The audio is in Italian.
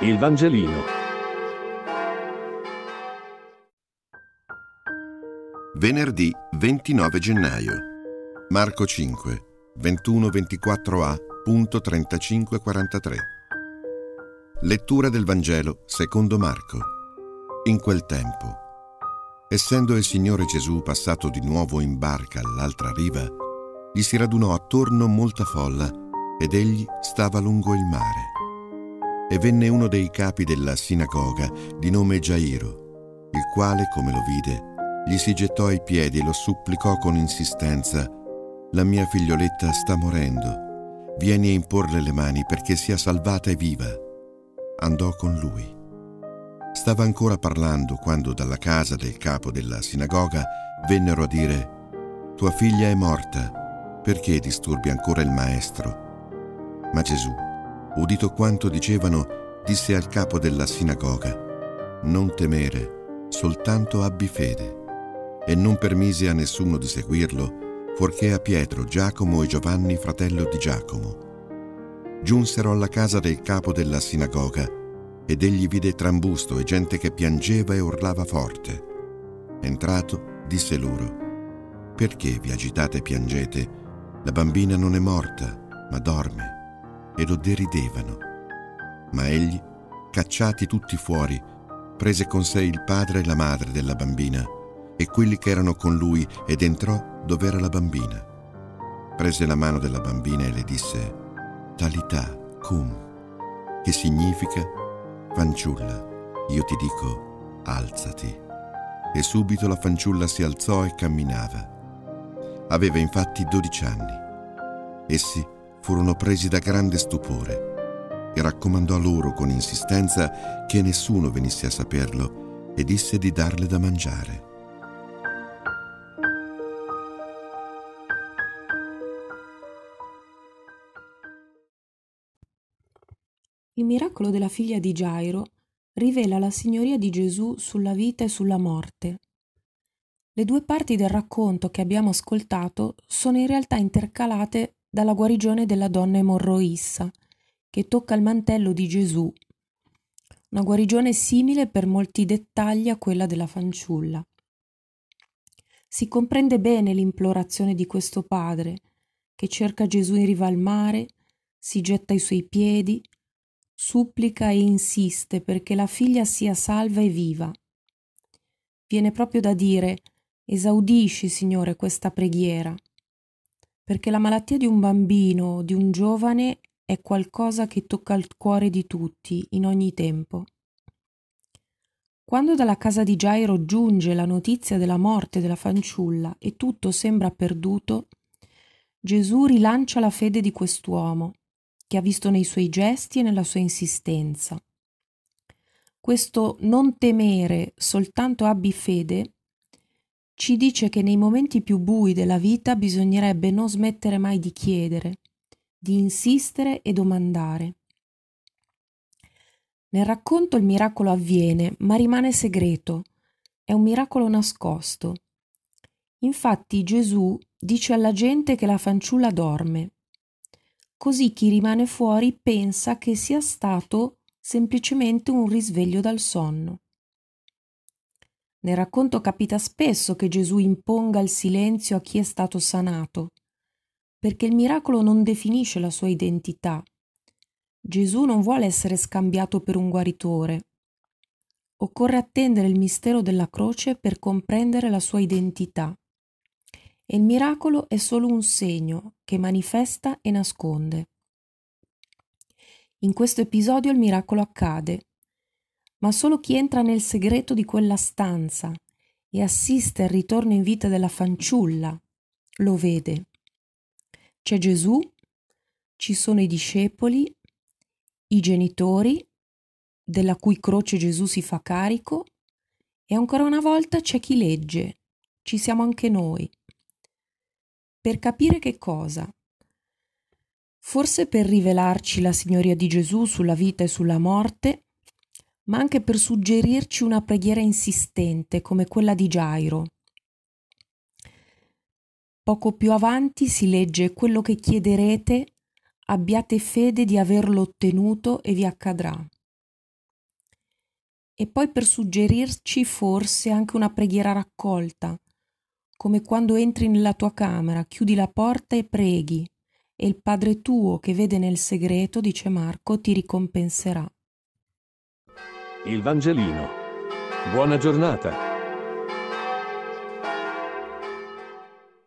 Il Vangelino. Venerdì 29 gennaio. Marco 5, 21-24a.3543. Lettura del Vangelo secondo Marco. In quel tempo, essendo il Signore Gesù passato di nuovo in barca all'altra riva, gli si radunò attorno molta folla ed egli stava lungo il mare. E venne uno dei capi della sinagoga di nome Gairo, il quale, come lo vide, gli si gettò ai piedi e lo supplicò con insistenza, La mia figlioletta sta morendo, vieni a imporle le mani perché sia salvata e viva. Andò con lui. Stava ancora parlando quando dalla casa del capo della sinagoga vennero a dire, Tua figlia è morta, perché disturbi ancora il maestro? Ma Gesù, udito quanto dicevano, disse al capo della sinagoga, Non temere, soltanto abbi fede e non permise a nessuno di seguirlo, fuorché a Pietro, Giacomo e Giovanni, fratello di Giacomo. Giunsero alla casa del capo della sinagoga ed egli vide trambusto e gente che piangeva e urlava forte. Entrato, disse loro, Perché vi agitate e piangete? La bambina non è morta, ma dorme. E lo deridevano. Ma egli, cacciati tutti fuori, prese con sé il padre e la madre della bambina e quelli che erano con lui ed entrò dove era la bambina. Prese la mano della bambina e le disse, Talità cum, che significa, fanciulla, io ti dico, alzati. E subito la fanciulla si alzò e camminava. Aveva infatti dodici anni. Essi furono presi da grande stupore e raccomandò loro con insistenza che nessuno venisse a saperlo e disse di darle da mangiare. Il miracolo della figlia di Gairo rivela la signoria di Gesù sulla vita e sulla morte. Le due parti del racconto che abbiamo ascoltato sono in realtà intercalate dalla guarigione della donna emorroissa, che tocca il mantello di Gesù, una guarigione simile per molti dettagli a quella della fanciulla. Si comprende bene l'implorazione di questo padre, che cerca Gesù in riva al mare, si getta ai suoi piedi, supplica e insiste perché la figlia sia salva e viva. Viene proprio da dire esaudisci, Signore, questa preghiera, perché la malattia di un bambino o di un giovane è qualcosa che tocca il cuore di tutti in ogni tempo. Quando dalla casa di Gairo giunge la notizia della morte della fanciulla e tutto sembra perduto, Gesù rilancia la fede di quest'uomo che ha visto nei suoi gesti e nella sua insistenza. Questo non temere, soltanto abbi fede, ci dice che nei momenti più bui della vita bisognerebbe non smettere mai di chiedere, di insistere e domandare. Nel racconto il miracolo avviene, ma rimane segreto, è un miracolo nascosto. Infatti Gesù dice alla gente che la fanciulla dorme così chi rimane fuori pensa che sia stato semplicemente un risveglio dal sonno. Nel racconto capita spesso che Gesù imponga il silenzio a chi è stato sanato, perché il miracolo non definisce la sua identità. Gesù non vuole essere scambiato per un guaritore. Occorre attendere il mistero della croce per comprendere la sua identità e il miracolo è solo un segno che manifesta e nasconde. In questo episodio il miracolo accade, ma solo chi entra nel segreto di quella stanza e assiste al ritorno in vita della fanciulla lo vede. C'è Gesù, ci sono i discepoli, i genitori, della cui croce Gesù si fa carico, e ancora una volta c'è chi legge, ci siamo anche noi. Per capire che cosa? Forse per rivelarci la signoria di Gesù sulla vita e sulla morte, ma anche per suggerirci una preghiera insistente come quella di Gairo. Poco più avanti si legge quello che chiederete, abbiate fede di averlo ottenuto e vi accadrà. e poi per suggerirci forse anche una preghiera raccolta, come quando entri nella tua camera, chiudi la porta e preghi, e il Padre tuo che vede nel segreto, dice Marco, ti ricompenserà. Il Vangelino. Buona giornata.